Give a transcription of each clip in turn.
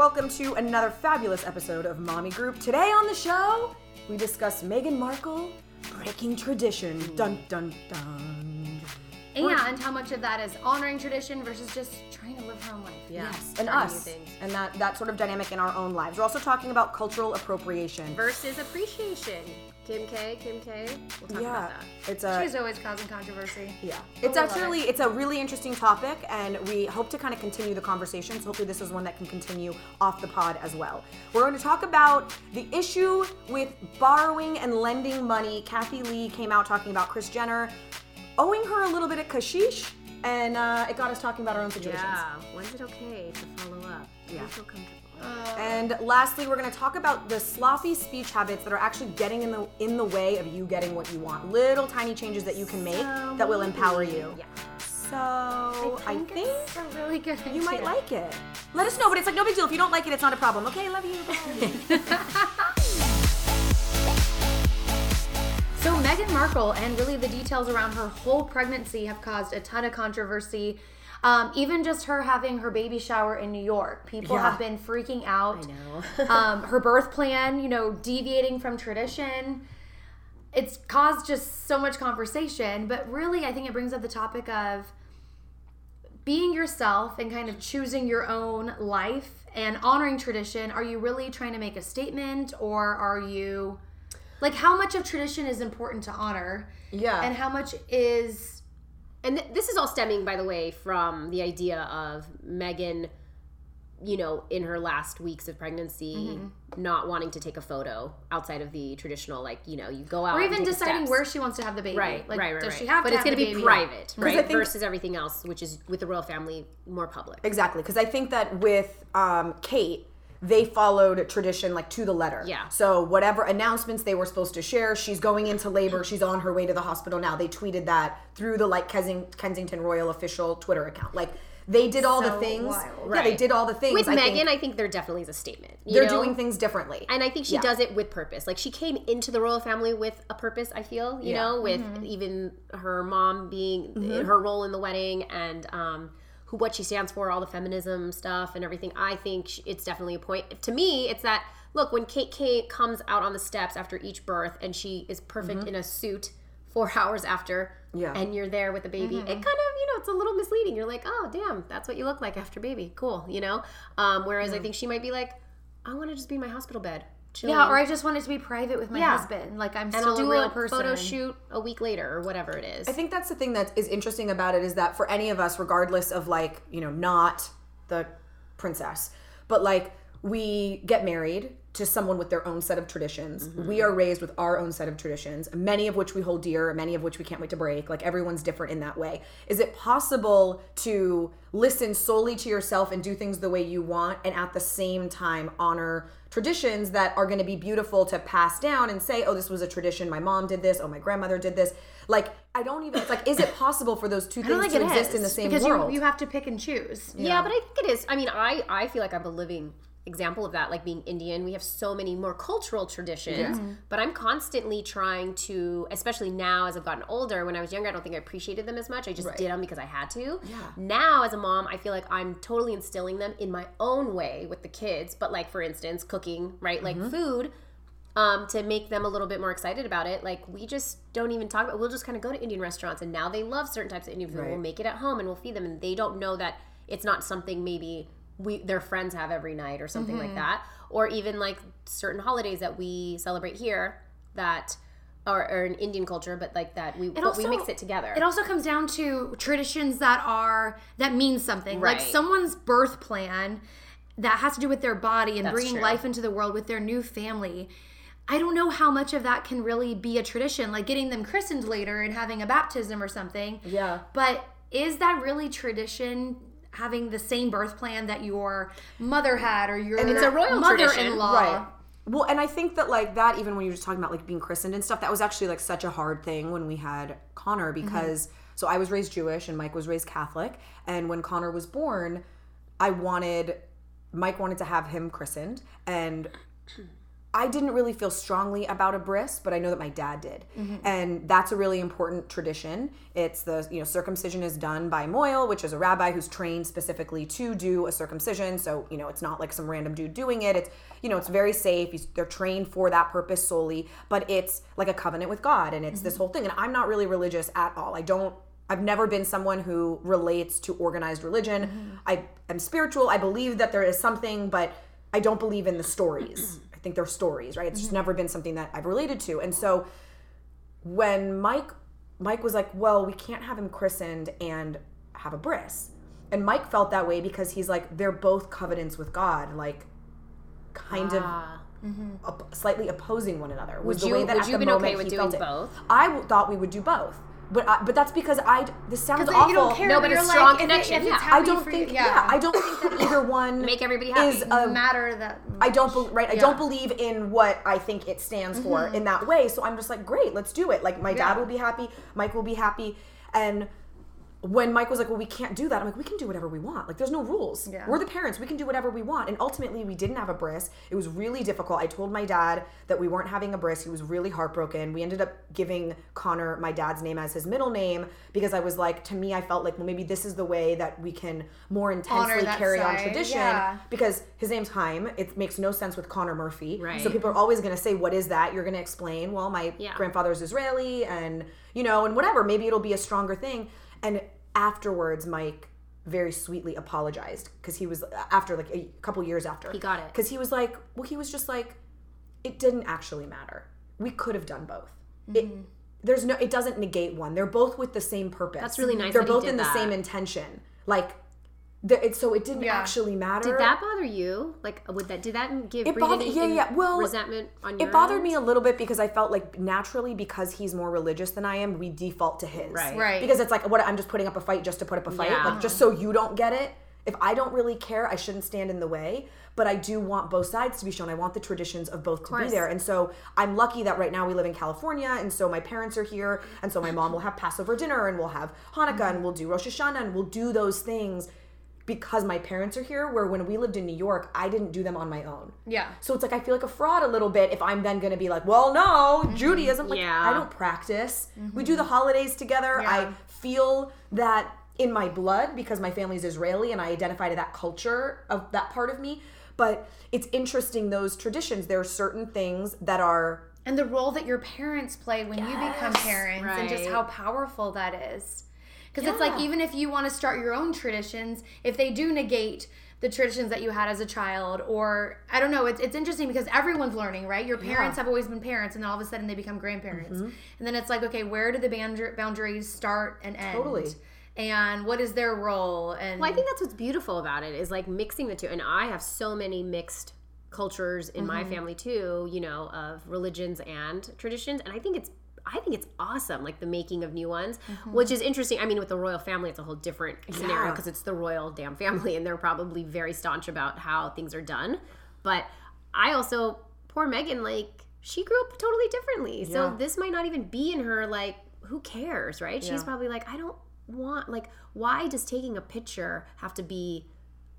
welcome to another fabulous episode of Mommy Group. Today on the show, we discuss Meghan Markle breaking tradition. Dun dun dun. And how much of that is honoring tradition versus just trying to live her own life. Yes, and trying new us, things. and that that sort of dynamic in our own lives. We're also talking about cultural appropriation. versus appreciation. Kim K, Kim K. We'll talk yeah, about that. it's a She's always causing controversy. Yeah, it's we love actually it's a really interesting topic, and we hope to kind of continue the conversation. So hopefully, this is one that can continue off the pod as well. We're going to talk about the issue with borrowing and lending money. Kathie Lee came out talking about Kris Jenner owing her a little bit of kashish, and uh, it got us talking about our own situations. Yeah. When's it okay to follow up? Yeah. you feel comfortable? And lastly, we're going to talk about the sloppy speech habits that are actually getting in the in the way of you getting what you want. Little tiny changes that you can make So that will empower you. Yeah. So I think, it's a really good idea. you might like it. Let us know, but it's like no big deal. If you don't like it, it's not a problem. Okay, love you. Bye. So Meghan Markle and really the details around her whole pregnancy have caused a ton of controversy. Um, even just her having her baby shower in New York, people Yeah. have been freaking out. I know. um, her birth plan, you know, deviating from tradition. It's caused just so much conversation, but really, I think it brings up the topic of being yourself and kind of choosing your own life and honoring tradition. Are you really trying to make a statement, or are you like how much of tradition is important to honor, yeah. and how much is And th- this is all stemming, by the way, from the idea of Meghan, you know, in her last weeks of pregnancy, Mm-hmm. not wanting to take a photo outside of the traditional, like, you know, you go out or even deciding where she wants to have the baby. Right, like, right, right, Does right. she have but it's going to be private, right? think- Versus everything else, which is with the royal family more public. exactly, because I think that with um, Kate, they followed tradition like to the letter. Yeah. So whatever announcements they were supposed to share, she's going into labor. She's on her way to the hospital now. They tweeted that through the like Kensing- Kensington Royal official Twitter account. Like they did all the things. wild. Yeah, they did all the things. With I Meghan, think I think there definitely is a statement. they're know? doing things differently. And I think she Yeah. does it with purpose. Like she came into the royal family with a purpose. I feel, you Yeah. know, with even her mom being her role in the wedding and um, who what she stands for, all the feminism stuff and everything. I think it's definitely a point. To me, it's that look when Kate Kate comes out on the steps after each birth and she is perfect in a suit four hours after. Yeah. And you're there with the baby. It kind of, you know, it's a little misleading. You're like, oh, damn, that's what you look like after baby. Cool, you know? Um, whereas I think she might be like, I want to just be in my hospital bed. Chilling. Yeah, or I just wanted to be private with my Yeah. husband. Like I'm and still I'll do a real a person. photo shoot a week later or whatever it is. I think that's the thing that is interesting about it is that for any of us, regardless of like, you know, not the princess, but like we get married to someone with their own set of traditions. Mm-hmm. We are raised with our own set of traditions, many of which we hold dear, many of which we can't wait to break. Like everyone's different in that way. Is it possible to listen solely to yourself and do things the way you want and at the same time honor traditions that are going to be beautiful to pass down and say, "Oh, this was a tradition. My mom did this. Oh, my grandmother did this." Like I don't even. It's like, is it possible for those two things think to it exist in the same because world? You, you have to pick and choose. yeah, but I think it is. I mean, I I feel like I'm a living example of that. Like being Indian, we have so many more cultural traditions. But I'm constantly trying to, especially now as I've gotten older. When I was younger, I don't think I appreciated them as much. I just Right. did them because I had to. Yeah. Now as a mom, I feel like I'm totally instilling them in my own way with the kids. But like for instance, cooking, right? Like food. um, to make them a little bit more excited about it. Like we just don't even talk about. We'll just kind of go to Indian restaurants, and now they love certain types of Indian food. Right. We'll make it at home, and we'll feed them, and they don't know that it's not something maybe we their friends have every night or something Mm-hmm. like that, or even like certain holidays that we celebrate here that are, are in Indian culture, but like that we but we mix it together. It also comes down to traditions that are that mean something. Like someone's birth plan that has to do with their body and That's bringing true. life into the world with their new family. I don't know how much of that can really be a tradition, like getting them christened later and having a baptism or something. Yeah. But is that really tradition? Having the same birth plan that your mother had, or your it's a royal mother-in-law, Right. Well, and I think that like that, even when you were just talking about like being christened and stuff, that was actually like such a hard thing when we had Connor mm-hmm. because so I was raised Jewish and Mike was raised Catholic, and when Connor was born, I wanted Mike wanted to have him christened, and I didn't really feel strongly about a bris, but I know that my dad did, Mm-hmm. and that's a really important tradition. It's the you know circumcision is done by mohel, which is a rabbi who's trained specifically to do a circumcision. So you know it's not like some random dude doing it. It's you know it's very safe. He's, they're trained for that purpose solely, but it's like a covenant with God, and it's this Mm-hmm. whole thing. And I'm not really religious at all. I don't. I've never been someone who relates to organized religion. Mm-hmm. I am spiritual. I believe that there is something, but I don't believe in the stories. I think they're stories, right? It's Mm-hmm. just never been something that I've related to. And so when Mike Mike was like, "Well, we can't have him christened and have a bris." And Mike felt that way because he's like they're both covenants with God, like kind Ah. of op- slightly opposing one another. Was Would the you- way that would at you the been moment okay with he doing felt it. both? I w- thought we would do both. But I, but that's because I this sounds awful. you don't care. No, but you're a like, strong if it- connection, if yeah. I don't think you- yeah. I don't think that either one Make everybody happy. is a matter that I don't bel right. I don't believe in what I think it stands for mm-hmm. in that way. So I'm just like, great, let's do it. Like my dad will be happy, Mike will be happy, and when Mike was like, well, we can't do that. I'm like, we can do whatever we want. Like there's no rules. Yeah. We're the parents. We can do whatever we want. And ultimately, we didn't have a bris. It was really difficult. I told my dad that we weren't having a bris. He was really heartbroken. We ended up giving Connor my dad's name as his middle name because I was like, to me, I felt like, well, maybe this is the way that we can more intensely carry on tradition Yeah. because his name's Haim. It makes no sense with Connor Murphy. Right. So people are always going to say, "What is that?" You're going to explain, "Well, my Yeah. grandfather's Israeli, and you know, and whatever. Maybe it'll be a stronger thing." And afterwards, Mike very sweetly apologized because he was uh, after like a couple years after He got it. because he was like, well, he was just like, it didn't actually matter. We could have done both. It mm-hmm. there's no it doesn't negate one. They're both with the same purpose. That's really nice They're that he both in the same intention. Like, the, it, so it didn't Yeah. actually matter. Did that bother you? Like, would that did that give It breed bothered- any yeah, yeah, well, resentment on your It bothered end? me a little bit because I felt like naturally because he's more religious than I am, we default to his. Right. Right. Because it's like what I'm just putting up a fight just to put up a fight, Yeah. like just so you don't get it. If I don't really care, I shouldn't stand in the way. But I do want both sides to be shown. I want the traditions of both to be there. And so I'm lucky that right now we live in California, and so my parents are here, and so my mom will have Passover dinner, and we'll have Hanukkah, and we'll do Rosh Hashanah, and we'll do those things because my parents are here. Where when we lived in New York, I didn't do them on my own. Yeah. So it's like I feel like a fraud a little bit if I'm then going to be like, well, no, mm-hmm. Judaism. Like Yeah. I don't practice. We mm-hmm. do the holidays together. I feel that in my blood because my family's Israeli and I identify to that culture of that part of me. But it's interesting those traditions. There are certain things that are and the role that your parents play when you become Yes, parents and just how powerful that is because it's like even if you want to start your own traditions if they do negate the traditions that you had as a child or i don't know it's, it's interesting because everyone's learning right your parents have always been parents and then all of a sudden they become grandparents Mm-hmm. and then it's like okay where do the boundar- boundaries start and end Totally. and what is their role and Well, I think that's what's beautiful about it is like mixing the two. And I have so many mixed cultures in my Mm-hmm. family too, you know, of religions and traditions. And I think it's I think it's awesome, like the making of new ones, which is interesting. I mean, with the royal family, it's a whole different scenario Mm-hmm. Yeah. because it's the royal damn family, and they're probably very staunch about how things are done. But I also, poor Meghan, like she grew up totally differently. So Yeah. this might not even be in her. Like, who cares, right? She's probably like, I don't want like why does taking a picture have to be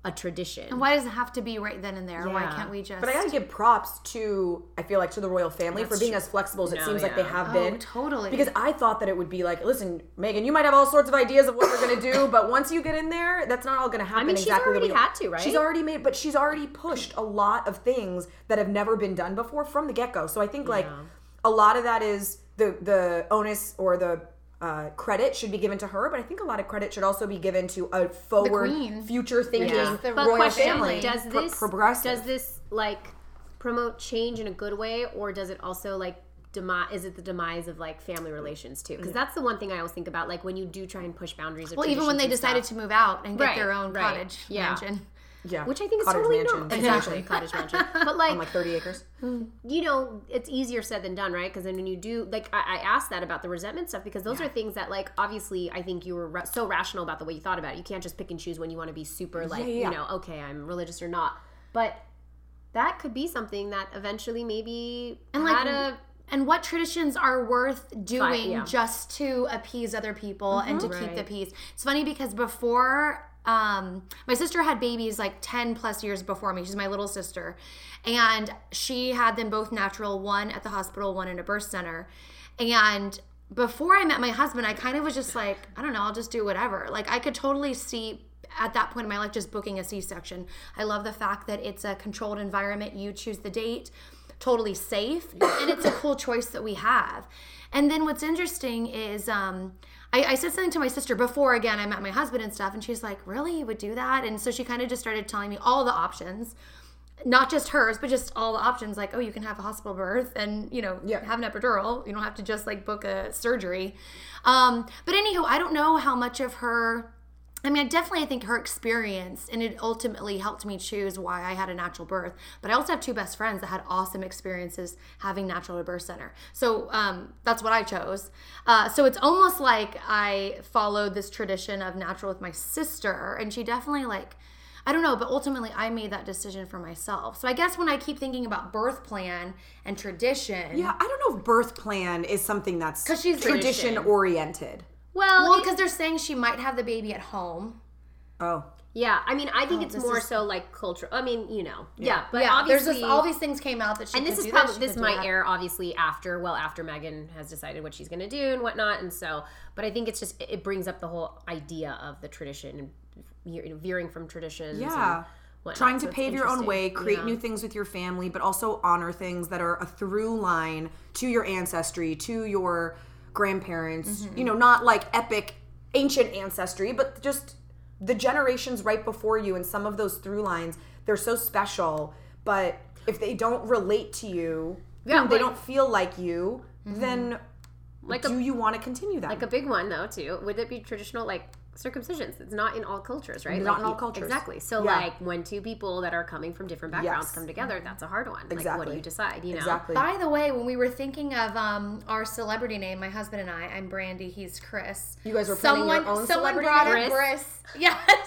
a tradition and why does it have to be right then and there why can't we just but I gotta give props to I feel like to the royal family for being true. as flexible as it No, seems like they have oh, been. totally Because I thought that it would be like, listen, Meghan, you might have all sorts of ideas of what you're gonna do, but once you get in there, that's not all gonna happen. I mean, she's exactly the already way had to, right? She's already made, but she's already pushed a lot of things that have never been done before from the get go. So I think like Yeah. a lot of that is the the onus or the uh, credit should be given to her, but I think a lot of credit should also be given to a forward, future thinking Yeah. the royal question family. does this progressive. does this like promote change in a good way or does it also like demise is it the demise of like family relations too because that's the one thing i always think about like when you do try and push boundaries of well even when they decided stuff. to move out and get Right, their own right. cottage Yeah. mansion yeah, which i think is Cottage totally mansion. normal exactly cottage mansion but like on like 30 acres. you know, it's easier said than done, right? Because then when you do, like, I, I asked that about the resentment stuff because those are things that, like, obviously, I think you were ra- so rational about the way you thought about it. You can't just pick and choose when you want to be super, like, yeah, yeah. you know, okay, I'm religious or not. But that could be something that eventually maybe And, like, a and what traditions are worth doing yeah. just to appease other people and to keep the peace. It's funny because before um, my sister had babies like 10 plus years before me. She's my little sister. And she had them both natural, one at the hospital, one in a birth center. And before I met my husband, I kind of was just like, I don't know, I'll just do whatever. Like, I could totally see at that point in my life just booking a C section. I love the fact that it's a controlled environment. You choose the date, totally safe, and it's a cool choice that we have. And then what's interesting is, um, I, I, said something to my sister before again I met my husband and stuff, and she's like, "Really, you would do that?" And so she kind of just started telling me all the options, not just hers, but just all the options. Like, oh, you can have a hospital birth, and you know, Yeah. have an epidural. You don't have to just like book a surgery. Um, but anywho, I don't know how much of her. I mean, I definitely I think her experience, and it ultimately helped me choose why I had a natural birth. But I also have two best friends that had awesome experiences having natural birth center. So um, that's what I chose. Uh, so it's almost like I followed this tradition of natural with my sister, and she definitely like. I don't know, but ultimately I made that decision for myself. So I guess when I keep thinking about birth plan and tradition, Yeah, I don't know if birth plan is something that's 'Cause she's tradition oriented. Well, well, because they're saying she might have the baby at home. Oh, yeah. I mean, I think oh, it's more is- so like cultural. I mean, you know, yeah. but yeah, there's obviously, just all these things came out that she and this is probably this might air obviously after well after Meghan has decided what she's going to do and whatnot, and so. But I think it's just it brings up the whole idea of the tradition and veer- veering from traditions. yeah. and whatnot, Trying to it's pave your own way, create Yeah. new things with your family, but also honor things that are a through line to your ancestry, to your grandparents. Mm-hmm. You know, not like epic ancient ancestry, but just the generations right before you and some of those through lines, they're so special, but if they don't relate to you, Yeah, they like- don't feel like you, then Like a- do you want to continue that? Like a big one though too. Would it be traditional like circumcisions? It's not in all cultures, right? Not Like in all cultures. Exactly. So Yeah. like when two people that are coming from different backgrounds Yes. come together, that's a hard one. Like what do you decide? You know. exactly. By the way, when we were thinking of um, our celebrity name, my husband and I, I'm Brandy, he's Chris. You guys were planning your own someone brought name? up Chris. Yes.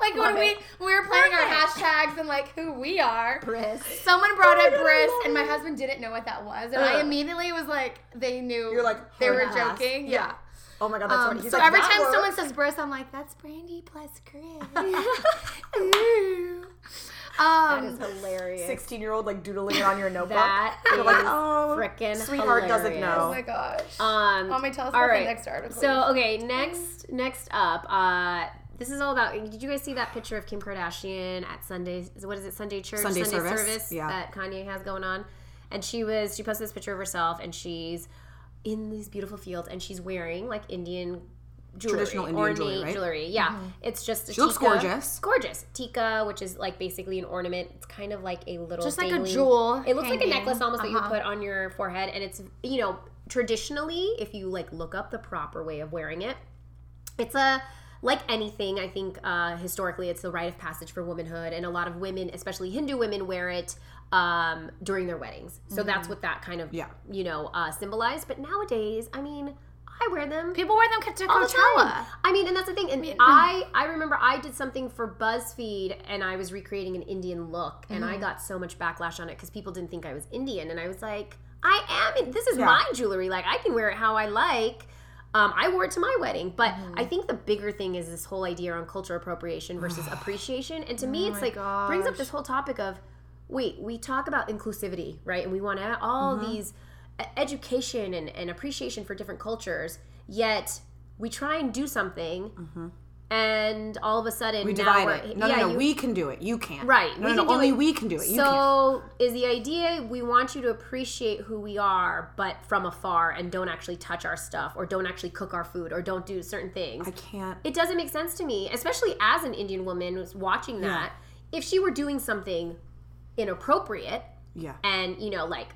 like when Love we it. when we were planning our hashtags and like who we are. Chris. Someone brought up Briss, and my husband didn't know what that was, and I immediately was like, they knew. You're like, they were hard ass. joking. Yeah. Yeah. Oh my god, that's Um, funny. He's so like, every "That time someone says Briss, I'm like, that's Brandy plus Chris. Ooh. Um, is hilarious. 16 year old like doodling on your notebook. That You're like, oh, frickin' sweetheart doesn't hilarious. oh my gosh. Um, Want me tell us all about right. the next article? So okay, next next up, uh, this is all about. Did you guys see that picture of Kim Kardashian at Sunday? What is it? Sunday church, Sunday service? Yeah. that Kanye has going on, and she was she posted this picture of herself, and she's in these beautiful fields, and she's wearing like Indian. Jewelry, Traditional Indian ornate jewelry, right? jewelry. Yeah, it's just a She looks gorgeous. Gorgeous. Tika, which is like basically an ornament. It's kind of like a little Just like a jewel It looks like a necklace almost that you Uh-huh. put on your forehead, and it's you know traditionally, if you like look up the proper way of wearing it, it's a like anything i think uh, historically it's the rite of passage for womanhood and a lot of women especially hindu women wear it um, during their weddings so that's what that kind of Yeah. you know uh, symbolized but nowadays i mean i wear them People wear them to all Coachella. I mean, and that's the thing. And I, I remember I did something for BuzzFeed, and I was recreating an Indian look, and Mm-hmm. I got so much backlash on it because people didn't think I was Indian, and I was like, I am. This is Yeah. my jewelry. Like I can wear it how I like. Um, I wore it to my wedding, but Mm-hmm. I think the bigger thing is this whole idea on cultural appropriation versus appreciation. And to me, it's Oh like brings up this whole topic of wait, we talk about inclusivity, right? And we want to all Mm-hmm. these education and, and appreciation for different cultures, yet we try and do something, and all of a sudden Mm-hmm. We now divide it. No, yeah, no, no. you- we can do it. You can't. Right, No, we no, no. Only it. we can do it. You can't. so is the idea we want you to appreciate who we are, but from afar, and don't actually touch our stuff, or don't actually cook our food, or don't do certain things. I can't. It doesn't make sense to me, especially as an Indian woman who's watching that. If she were doing something inappropriate Yeah. and you know like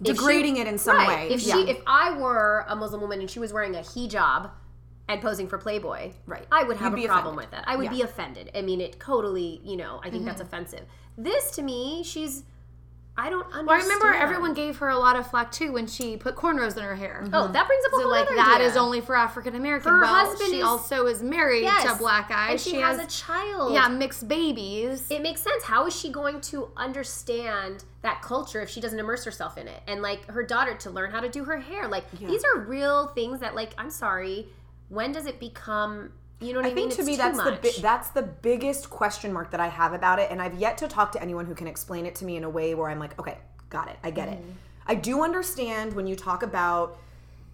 if she- Degrading it in some right, way. If yeah. she, if I were a Muslim woman and she was wearing a hijab and posing for Playboy, Right. I would have You'd a problem offended. with that. I would Yeah. be offended. I mean, it totally, you know, I think that's mm-hmm. offensive. This to me, she's, I don't understand. Well, I remember everyone gave her a lot of flack too when she put cornrows in her hair. Mm-hmm. Oh, that brings up a So whole like other that idea. is only for African American. Her Well, husband she is- also is married Yes. to black guys. and she, has, a child. yeah mixed babies. it makes sense. How is she going to understand that culture if she doesn't immerse herself in it? And like her daughter to learn how to do her hair. Like these are real things that like I'm sorry, when does it become You know what I, I mean? think to It's me that's the bi- that's the biggest question mark that I have about it, and I've yet to talk to anyone who can explain it to me in a way where I'm like, okay, got it, I get Mm-hmm. it. I do understand when you talk about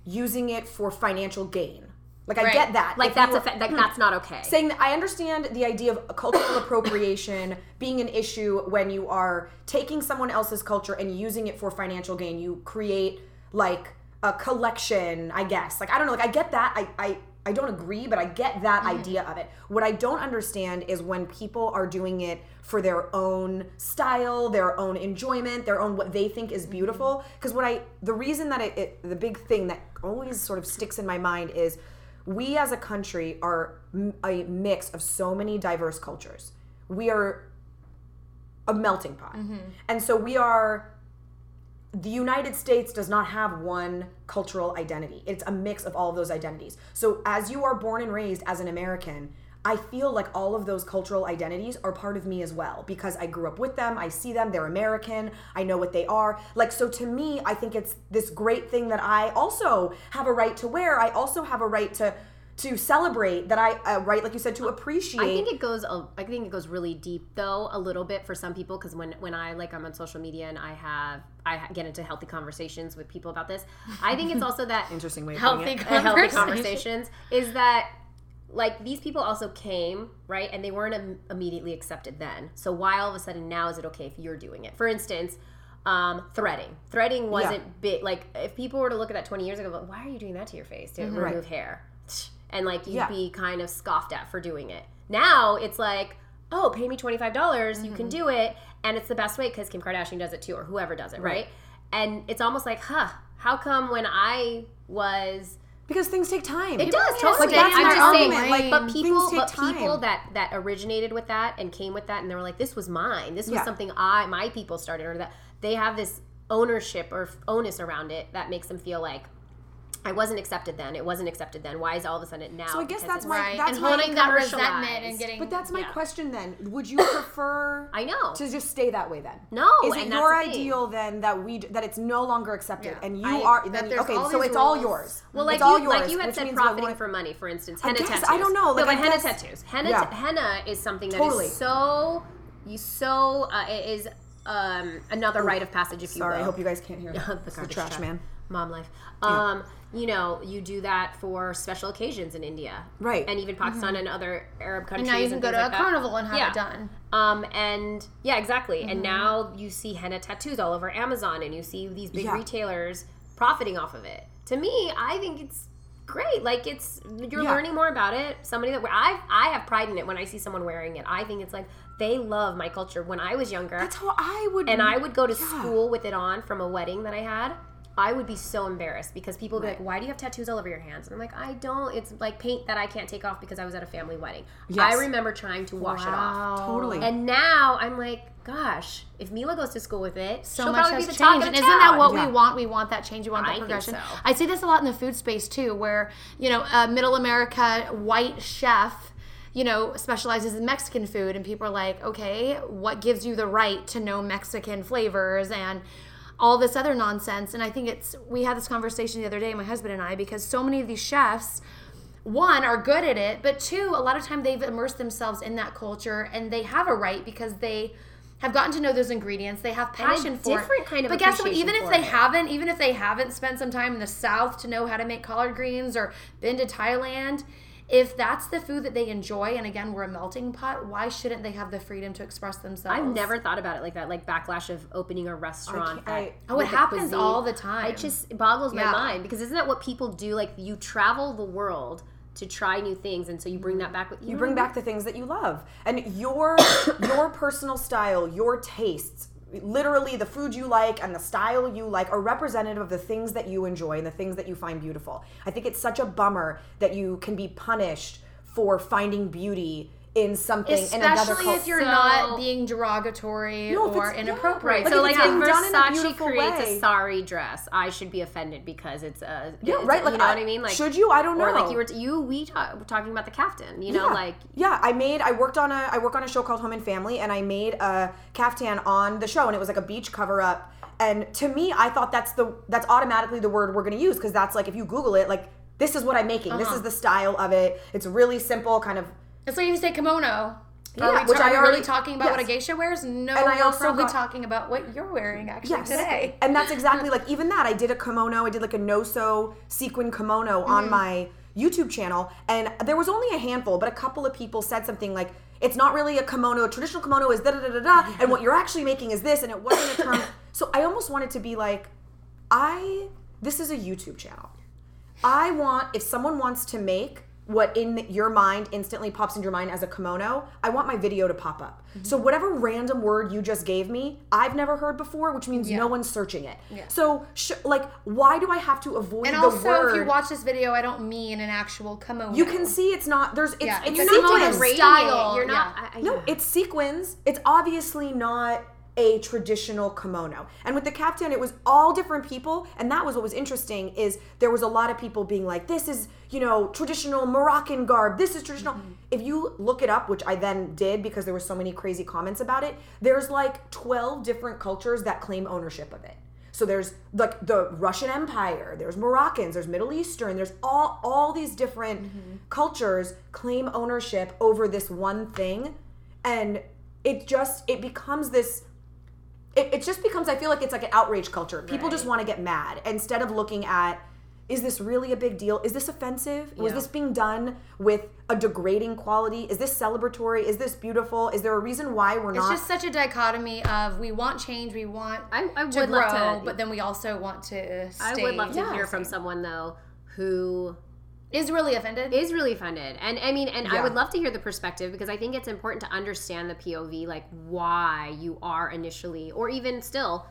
using it for financial gain. Like I get that. like If that's were- fa- like that's not okay. saying that I understand the idea of cultural appropriation being an issue when you are taking someone else's culture and using it for financial gain. You create like a collection, I guess. Like I don't know, like I get that. I I I don't agree, but I get that mm-hmm. idea of it. What I don't understand is when people are doing it for their own style, their own enjoyment, their own what they think is beautiful. Mm-hmm. Because what I the reason that it, it the big thing that always sort of sticks in my mind is we as a country are m- a mix of so many diverse cultures. We are a melting pot. Mm-hmm. And so we are the United States does not have one cultural identity. It's a mix of all of those identities. So as you are born and raised as an American, I feel like all of those cultural identities are part of me as well because I grew up with them, I see them, they're American, I know what they are. Like so to me, I think it's this great thing that I also have a right to wear. I also have a right to to celebrate that I uh, right like you said to appreciate. I think it goes. I think it goes really deep though, a little bit for some people. Because when when I like I'm on social media and I have I get into healthy conversations with people about this. I think it's also that interesting way of Healthy uh, healthy conversations is that like these people also came right and they weren't Im- immediately accepted then so why all of a sudden now is it okay if you're doing it for instance um, threading threading wasn't big like if people were to look at that 20 years ago like, why are you doing that to your face to remove Right. hair and like you'd Yeah. be kind of scoffed at for doing it now it's like oh pay me $25 you can mm-hmm. do it and it's the best way because kim kardashian does it too or whoever does it right, and it's almost like huh how come when i was because things take time. it does totally. like, that's I'm just saying, like, but people, but people that that originated with that and came with that, and they were like, "This was mine. This was Yeah. something I, my people started," or that they have this ownership or onus around it that makes them feel like I wasn't accepted then. It wasn't accepted then. Why is all of a sudden it now? So I guess because that's it's- my- Right. that's and my holding that resentment and getting But that's my Yeah. question then. Would you prefer I know. to just stay that way then? No, Is it and that's your the ideal then that we that it's no longer accepted Yeah. and you I- are then okay, so these it's all yours. Well, like it's all you, yours, like you had said, means that profiting for money, for instance, henna guess- tattoos. I don't know, like, no, but henna guess- tattoos. Henna, Yeah. henna is something that is Totally. so you so uh, it is um, another rite of passage, if you Sorry, will. I hope you guys can't hear that. the the garbage trash man. Mom life. Um, you know, you do that for special occasions in India, Right. And even Pakistan and other Arab countries. and now you can go to like a that. carnival and have Yeah. it done. Um, and yeah, exactly. And now you see henna tattoos all over Amazon, and you see these big Yeah. retailers profiting off of it. To me, I think it's great. Like it's you're Yeah. learning more about it. Somebody that I I have pride in it when I see someone wearing it. I think it's like they love my culture. When I was younger, That's how I would and I would go to Yeah. school with it on from a wedding that I had, I would be so embarrassed because people would be Right. like, "Why do you have tattoos all over your hands?" And I'm like, "I don't. It's like paint that I can't take off because I was at a family wedding." Yes. I remember trying to wash it off, Totally. and now I'm like, "Gosh, if Mila goes to school with it, so much has be changed. And isn't that what Yeah. we want? We want that change. We want I that think progression. so. I see this a lot in the food space too, where you know, a middle America white chef. You know, specializes in Mexican food, and people are like, okay, what gives you the right to know Mexican flavors and all this other nonsense? And I think it's, we had this conversation the other day, my husband and I, because so many of these chefs, one are good at it but two a lot of time they've immersed themselves in that culture and they have a right because they have gotten to know those ingredients they have passion for different it kind of but guess what even if they it. haven't even if they haven't spent some time in the south to know how to make collard greens or been to thailand if that's the food that they enjoy and again we're a melting pot why shouldn't they have the freedom to express themselves I've never thought about it like that, like backlash of opening a restaurant. I- that- Oh, it happens cuisine. all the time. It just boggles my mind because isn't that what people do? Like you travel the world to try new things, and so you bring that back with you. you bring back the things that you love and your your personal style your tastes literally the food you like and the style you like are representative of the things that you enjoy and the things that you find beautiful. I think it's such a bummer that you can be punished for finding beauty in something in another especially culture if you're So- not being derogatory No, if or it's- yeah, inappropriate Right, Like, so if like if being done in a Versace creates way. a sari dress, I should be offended because it's a yeah it's- right like you know what I mean? Like should you i don't know or like you were t- you we ta- were talking about the caftan, you know, yeah. like yeah i made i worked on a i work on a show called home and family and i made a caftan on the show and it was like a beach cover up and to me i thought that's the that's automatically the word we're going to use because that's like if you google it like this is what I'm making. This Uh-huh. is the style of it. It's really simple, kind of. It's like you say kimono. Yeah, are we, which are I we already- really talking about what a geisha wears? No, And I we're also probably got- talking about what you're wearing actually Yes. today. And that's exactly like even that. I did a kimono. I did like a no-so sequin kimono Mm-hmm. on my YouTube channel, and there was only a handful, but a couple of people said something like, "It's not really a kimono. A traditional kimono is da da da da da, and what you're actually making is this, and it wasn't a term." so I almost wanted to be like, I this is a YouTube channel. I want if someone wants to make what in your mind instantly pops into your mind as a kimono, I want my video to pop up. Mm-hmm. So whatever random word you just gave me, I've never heard before, which means no one's searching it. So sh- like why do I have to avoid And the also, word? if you watch this video, I don't mean an actual kimono. you can see it's not there's it's, Yeah, it's you're You're not not a style. You're not. yeah. I, I, No, yeah. it's sequins. It's obviously not a traditional kimono. And with the caftan, it was all different people, and that was what was interesting. Is there was a lot of people being like, "This is you know traditional Moroccan garb. This is traditional." If you look it up, which I then did because there were so many crazy comments about it, there's like twelve different cultures that claim ownership of it. So there's like the Russian Empire, there's Moroccans, there's Middle Eastern, there's all all these different cultures claim ownership over this one thing and it just it becomes this it, it just becomes I feel like it's like an outrage culture. People just want to get mad instead of looking at is this really a big deal? Is this offensive? Was this being done with a degrading quality? Is this celebratory? Is this beautiful? Is there a reason why we're It's not it's just such a dichotomy of we want change, we want I- I to would grow, love to- but then we also want to stay. I would love to hear from someone though who Is really offended. is really offended. And i mean and i would love to hear the perspective because i think it's important to understand the pov like why you are initially or even still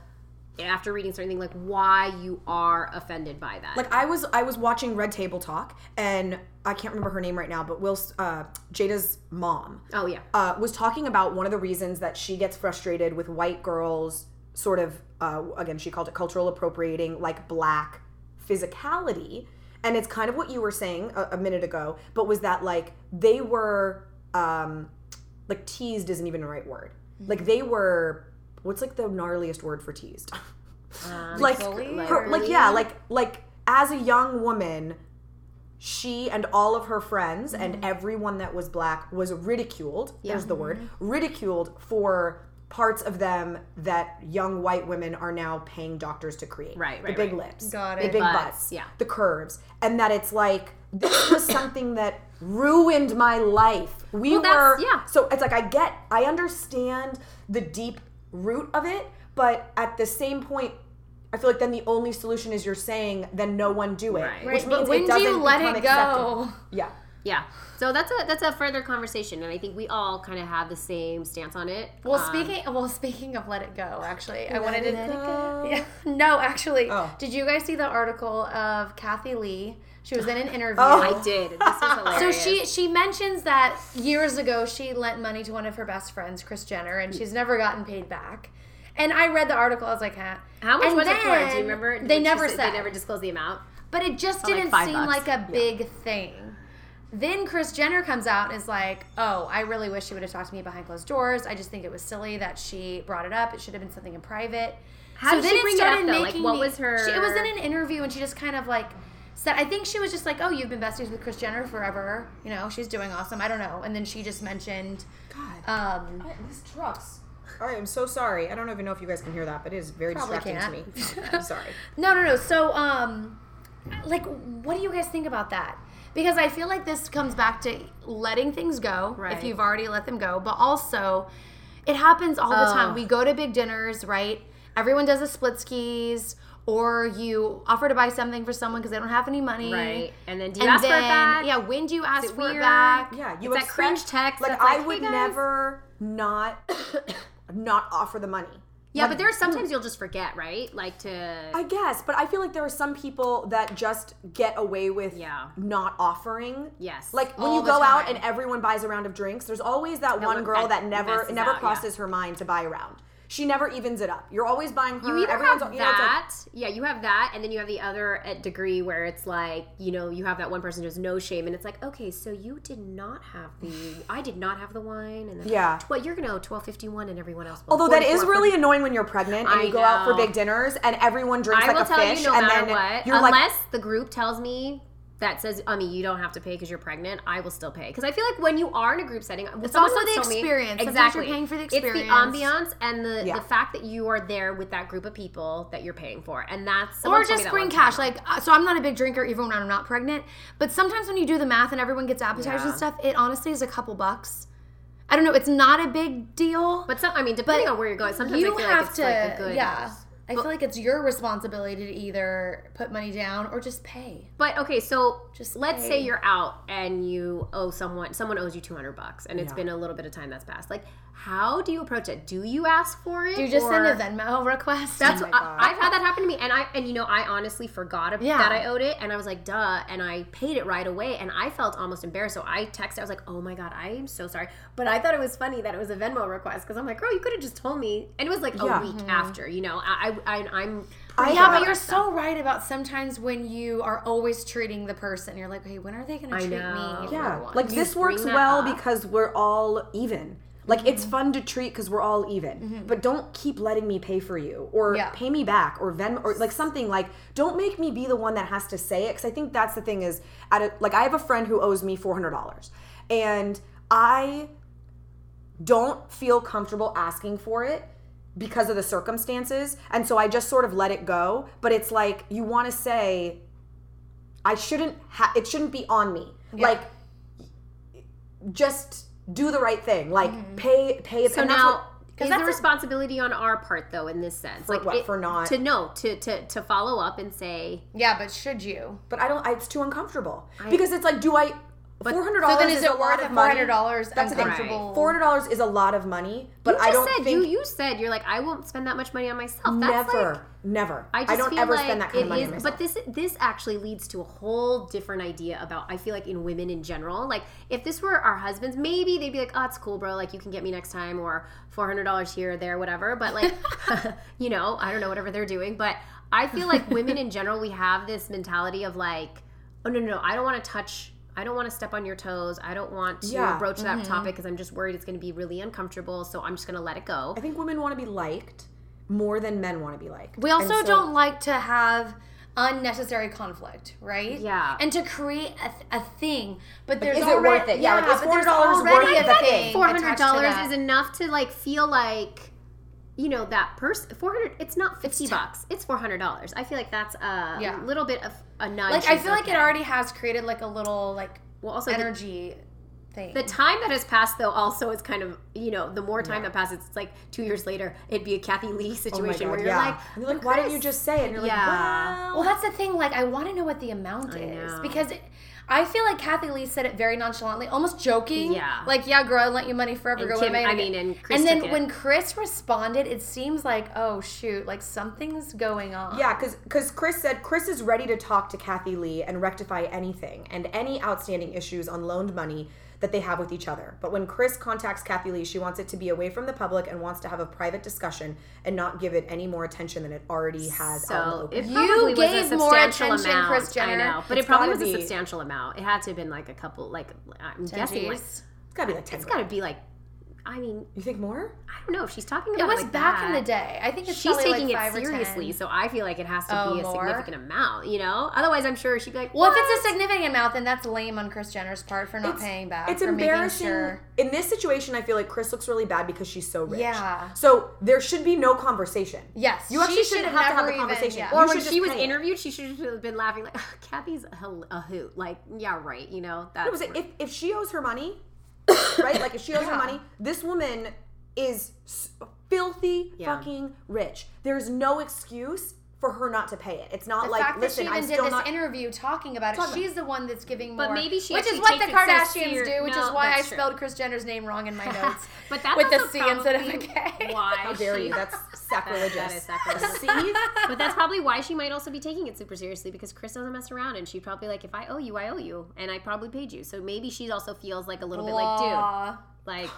after reading certain things like why you are offended by that. Like I was I was watching Red Table Talk and I can't remember her name right now, but Will uh, Jada's mom oh yeah. uh, was talking about one of the reasons that she gets frustrated with white girls sort of uh, again she called it cultural appropriating like black physicality and it's kind of what you were saying a, a minute ago but was that like they were um like teased isn't even the right word. Like they were what's like the gnarliest word for teased? Um, like her, like yeah like like as a young woman she and all of her friends and everyone that was black was ridiculed there's the word ridiculed for parts of them that young white women are now paying doctors to create Right, right. the big right. lips Got it. the big Butts, butts yeah. the curves and that it's like this was something that ruined my life we Well, that's- were yeah. so it's like I get, I understand the deep root of it, but at the same point, I feel like then the only solution is you're saying, then no one do it, Right. which Right, means but when it doesn't you let become it accepted. go? Yeah, yeah so that's a that's a further conversation and i think we all kind of have the same stance on it Well, Um, speaking well, speaking of let it go, actually, I wanted to. it go. Yeah, no, actually, Oh. did you guys see the article of Kathie Lee? She was in an interview. Oh. i did this was So she she mentions that years ago she lent money to one of her best friends, Kris Jenner, and she's never gotten paid back. And I read the article. I was like, huh? how much And was it for do you remember They never say- said. they never disclosed the amount But it just like didn't five seem bucks. like a big thing. Then Kris Jenner comes out and is like, "Oh, I really wish she would have talked to me behind closed doors. I just think it was silly that she brought it up. It should have been something in private." How did she bring it up, though? Like, what was her- She, it was in an interview, and she just kind of like said, "I think she was just like, oh, you've been besties with Kris Jenner forever. You know, she's doing awesome. I don't know." And then she just mentioned, God, um, these trucks. I am so sorry. I don't even know if you guys can hear that, but it is very Probably distracting to me. I'm sorry. No, no, no. So, um, like, what do you guys think about that? Because I feel like this comes back to letting things go Right. if you've already let them go, but also it happens all the time. Oh. We go to big dinners, right? Everyone does a split skis, or you offer to buy something for someone because they don't have any money, right and then do you And ask then, for it back yeah, when do you ask it for it back? Yeah, you It's that cringe text Like, that's I like, would "Hey, never not not offer the money. Yeah, Like, but are sometimes hmm. you'll just forget, right? Like to I guess, but I feel like there are some people that just get away with Yeah. not offering. Yes. Like when you go out and everyone buys a round of drinks, there's always that one girl that that never never out, yeah. crosses her mind to buy a round. She never evens it up. You're always buying her. you either everyone's, have you know, it's like- that, yeah, you have that, and then you have the other uh, degree where it's like, you know, you have that one person who's no shame, and it's like, okay, so you did not have the, I did not have the wine, and then, Yeah. what you're gonna twelve fifty one, and everyone else. Although that is 44 really annoying when you're pregnant and I you go out for big dinners and everyone drinks I like a fish no and then what, you're unless like the group tells me that says, I mean, you don't have to pay because you're pregnant, I will still pay. Because I feel like when you are in a group setting, It's also the me- experience. Sometimes Exactly. you're paying for the experience. It's the ambiance and the, Yeah. the fact that you are there with that group of people that you're paying for. And that's. or me just bring cash. Like, uh, so I'm not a big drinker even when I'm not pregnant. But sometimes when you do the math and everyone gets appetizers Yeah. and stuff, it honestly is a couple bucks. I don't know. It's not a big deal. But some, I mean, depending on where you're going, sometimes you have like to, like a good. I feel like it's your responsibility to either put money down or just pay. But okay, so Just let's pay. say you're out and you owe someone someone owes you 200 bucks and it's Yeah. been a little bit of time that's passed. Like how do you approach it? Do you ask for it? Do you just or- send a Venmo request? That's Oh my God. I, I've had that happen to me, and I and you know I honestly forgot Yeah. that I owed it, and I was like, duh, and I paid it right away, and I felt almost embarrassed. So I texted, I was like, oh my god, I am so sorry, but I thought it was funny that it was a Venmo request because I'm like, girl, you could have just told me, and it was like Yeah. a week mm-hmm. after, you know, I, I, I I'm I yeah, but you're so right about sometimes when you are always treating the person. You're like, hey, when are they going to treat know. me? Yeah, like this works well up. because we're all even. Like Mm-hmm. it's fun to treat because we're all even. But don't keep letting me pay for you or Yeah. pay me back or Venmo or like something like don't make me be the one that has to say it because I think that's the thing is at a, like I have a friend who owes me four hundred dollars and I don't feel comfortable asking for it because of the circumstances and so I just sort of let it go. But it's like you want to say I shouldn't ha- it shouldn't be on me. Like just do the right thing. Like mm-hmm. pay pay So and that's now, what- is that's the a- responsibility on our part though in this sense? For what? For not- to know to to to follow up and say yeah, but should you? but I don't I, it's too uncomfortable. because it's like do I Four hundred So dollars then is, is it a lot worth of it? money. Four hundred dollars That's the thing. uncomfortable. Four hundred dollars is a lot of money, but just I don't said think you you said you're like I won't spend that much money on myself. That's never, like never. I, I, don't feel ever like spend that kind of money is- on myself. But this this actually leads to a whole different idea about I feel like in women in general. Like if this were our husbands, maybe they'd be like, "Oh, it's cool, bro. Like you can get me next time, or four hundred dollars here, or there, whatever." But like, you know, I don't know whatever they're doing. But I feel like women in general, we have this mentality of like, "Oh no, no, no, I don't want to touch." I don't want to step on your toes. I don't want to Yeah. broach that mm-hmm. topic because I'm just worried it's going to be really uncomfortable. So I'm just going to let it go. I think women want to be liked more than men want to be liked. We also so- don't like to have unnecessary conflict, right? Yeah. And to create a, th- a thing, but there's is it already, worth it? Yeah, like, is but there's $400 already worth a the thing. thing? four hundred dollars that. is enough to like feel like you know that person 400 it's not 50 bucks it's 400 dollars i feel like that's a Yeah. little bit of a nudge like I feel like it already has created like a little like well also the, energy thing. the time that has passed though also is kind of you know the more time that passes it's like two years later it'd be a kathie lee Oh situation God, where you're yeah. like you're like, why didn't you just say it? And you're Yeah. like, well, that's the thing. Like, I want to know what the amount I is know. because it, I feel like Kathie Lee said it very nonchalantly, almost joking. Yeah. Like, yeah, girl, I lent you money forever. And Go Kim- away. I mean, and Kris and then it. when Kris responded, it seems like, oh shoot, like something's going on. Yeah, because because Kris said Kris is ready to talk to Kathie Lee and rectify anything and any outstanding issues on loaned money that they have with each other. But when Kris contacts Kathie Lee, she wants it to be away from the public and wants to have a private discussion and not give it any more attention than it already has. out in the so open. it You probably was a gave more attention, amount. Kris Jenner. I know, but It's it probably gotta was a substantial amount. It had to have been like a couple, like I'm 10 guessing, like it's gotta be like ten. it's got to be like, I mean, You think more? I don't know if she's talking It about was like back that. in the day. I think it's She's taking like five it seriously, so I feel like it has to Oh, be a more? significant amount, you know. Otherwise, I'm sure she'd be like, Well, if it's a significant amount, then that's lame on Kris Jenner's part for not It's- paying back. It's embarrassing. Sure. In this situation, I feel like Kris looks really bad because she's so rich. Yeah. So there should be no conversation. Yes, You actually shouldn't should have to have never the even- conversation. yeah. Or when she was pay it. interviewed, she should have been laughing like, Kathie's a, hel- a hoot. Like, yeah, right. You know, that No, but if, if she owes her money, right? Like if she owes her money, this woman is filthy Yeah. fucking rich. There's no excuse for her not to pay it. It's not The like fact listen, that she I'm even did still this not. interview talking about it, Talking about she's the one that's giving more. But maybe she which is what the takes it so Kardashians do, which No, is why I true. spelled Kris Jenner's name wrong in my notes. but that's with the C instead of a probably K. Why? How dare you? That's sacrilegious. That is sacrilegious. See? but that's probably why she might also be taking it super seriously because Kris doesn't mess around and she'd probably like, if I owe you, I owe you, and I probably paid you. So maybe she also feels like a little bit like, dude, like.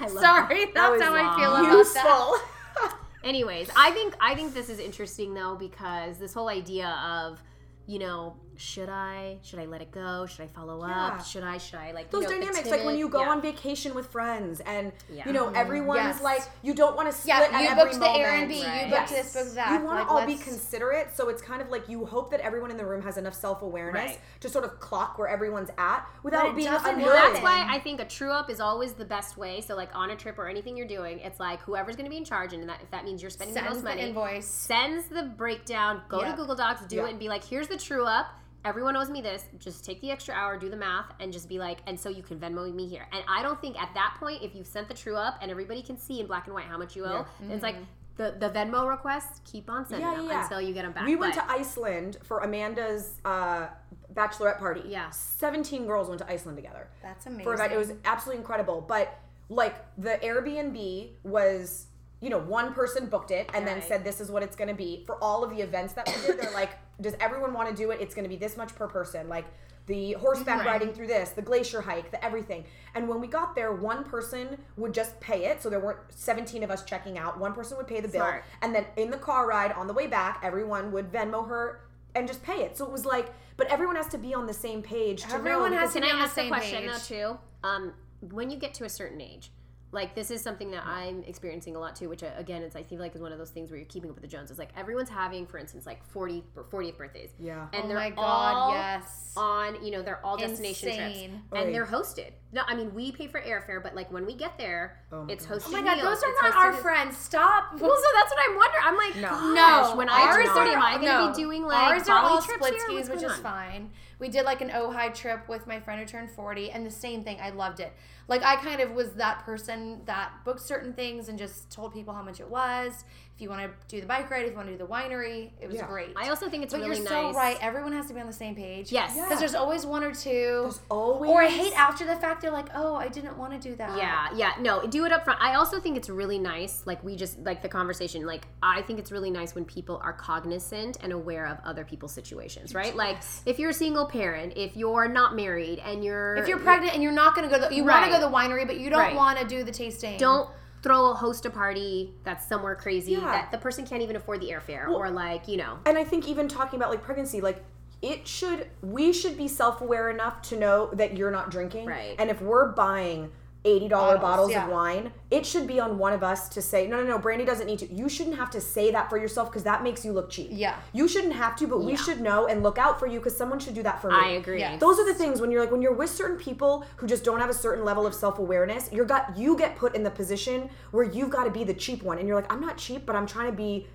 I love Sorry, that. that's was how I feel about Useful. that. Anyways, I think I think this is interesting though because this whole idea of you know should I? Should I let it go? Should I follow Yeah. up? Should I? Should I like those you know, the dynamics like when you go yeah. on vacation with friends and Yeah. you know mm-hmm. everyone's Yes. like you don't want to split Yeah, at you every the moment. Airbnb, you Right. booked this, booked that. You want like, to all be let's- considerate, so it's kind of like you hope that everyone in the room has enough self awareness Right. to sort of clock where everyone's at without it being doesn't annoyed. Well, that's why I think a true up is always the best way. So, like on a trip or anything you're doing, it's like whoever's going to be in charge, and that, if that means you're spending the Sends most the money, invoice. sends the breakdown, go Yeah. to Google Docs, do Yeah. it, and be like, here's the true up. Everyone owes me this. Just take the extra hour, do the math, and just be like, and so you can Venmo me here. And I don't think at that point, if you've sent the true up and everybody can see in black and white how much you owe, then it's like the, the Venmo requests keep on sending Yeah, them yeah, yeah. until you get them back. We went But- to Iceland for Amanda's uh, bachelorette party. Yeah. 17 girls went to Iceland together. That's amazing. For about, it was absolutely incredible. But like the Airbnb was, you know, one person booked it and then Right. said this is what it's going to be for all of the events that we did. They're like, does everyone want to do it? It's going to be this much per person. Like the horseback Right. riding through this, the glacier hike, the everything. And when we got there, one person would just pay it. So there weren't 17 of us checking out. One person would pay the bill. Smart. And then in the car ride on the way back, everyone would Venmo her and just pay it. So it was like, but everyone has to be on the same page. To Everyone know, has to be on the ask a same question page. though too? Um, when you get to a certain age, like this is something that I'm experiencing a lot too, which uh, again, it's I feel like is one of those things where you're keeping up with the Joneses. Like everyone's having, for instance, like 40 or 40th birthdays. Yeah. and Oh they're my God, all yes. on, you know, they're all destination Insane. trips, Oy. and they're hosted. No, I mean we pay for airfare, but like when we get there, Oh it's hosted. Oh my god, meals, those are it's not our friends. Stop. Well, so that's what I'm wondering. I'm like, No. gosh, No, when I turn ours 30, are- am I going to no. be doing like ours are Bali all trips split here? skis, which is on? fine. We did like an Ojai trip with my friend who turned 40, and the same thing. I loved it. Like I kind of was that person that booked certain things and just told people how much it was. If you want to do the bike ride, if you want to do the winery, it was Yeah. great. I also think it's but really you're nice. so right. Everyone has to be on the same page. Yes. Yeah. Because there's always one or two. There's always. or I hate after the fact. They're like, "Oh, I didn't want to do that." Yeah, yeah, no, do it up front. I also think it's really nice, like we just like the conversation. Like I think it's really nice when people are cognizant and aware of other people's situations, right? Like if you're a single parent, if you're not married, and you're If you're pregnant and you're not going to go, to the, you want to go to the winery, but you don't Right. want to do the tasting. don't throw a host a party that's somewhere crazy Yeah. that the person can't even afford the airfare or like you know and I think even talking about like pregnancy, like it should we should be self aware enough to know that you're not drinking. Right. And if we're buying eighty dollar Bottles, bottles yeah. of wine, it should be on one of us to say, no, no, no, Brandy doesn't need to. You shouldn't have to say that for yourself because that makes you look cheap. Yeah. You shouldn't have to, but we should know and look out for you because someone should do that for me. I agree. Yeah. Those are the things when you're like when you're with certain people who just don't have a certain level of self-awareness, you're got you get put in the position where you've got to be the cheap one and you're like I'm not cheap, but I'm trying to be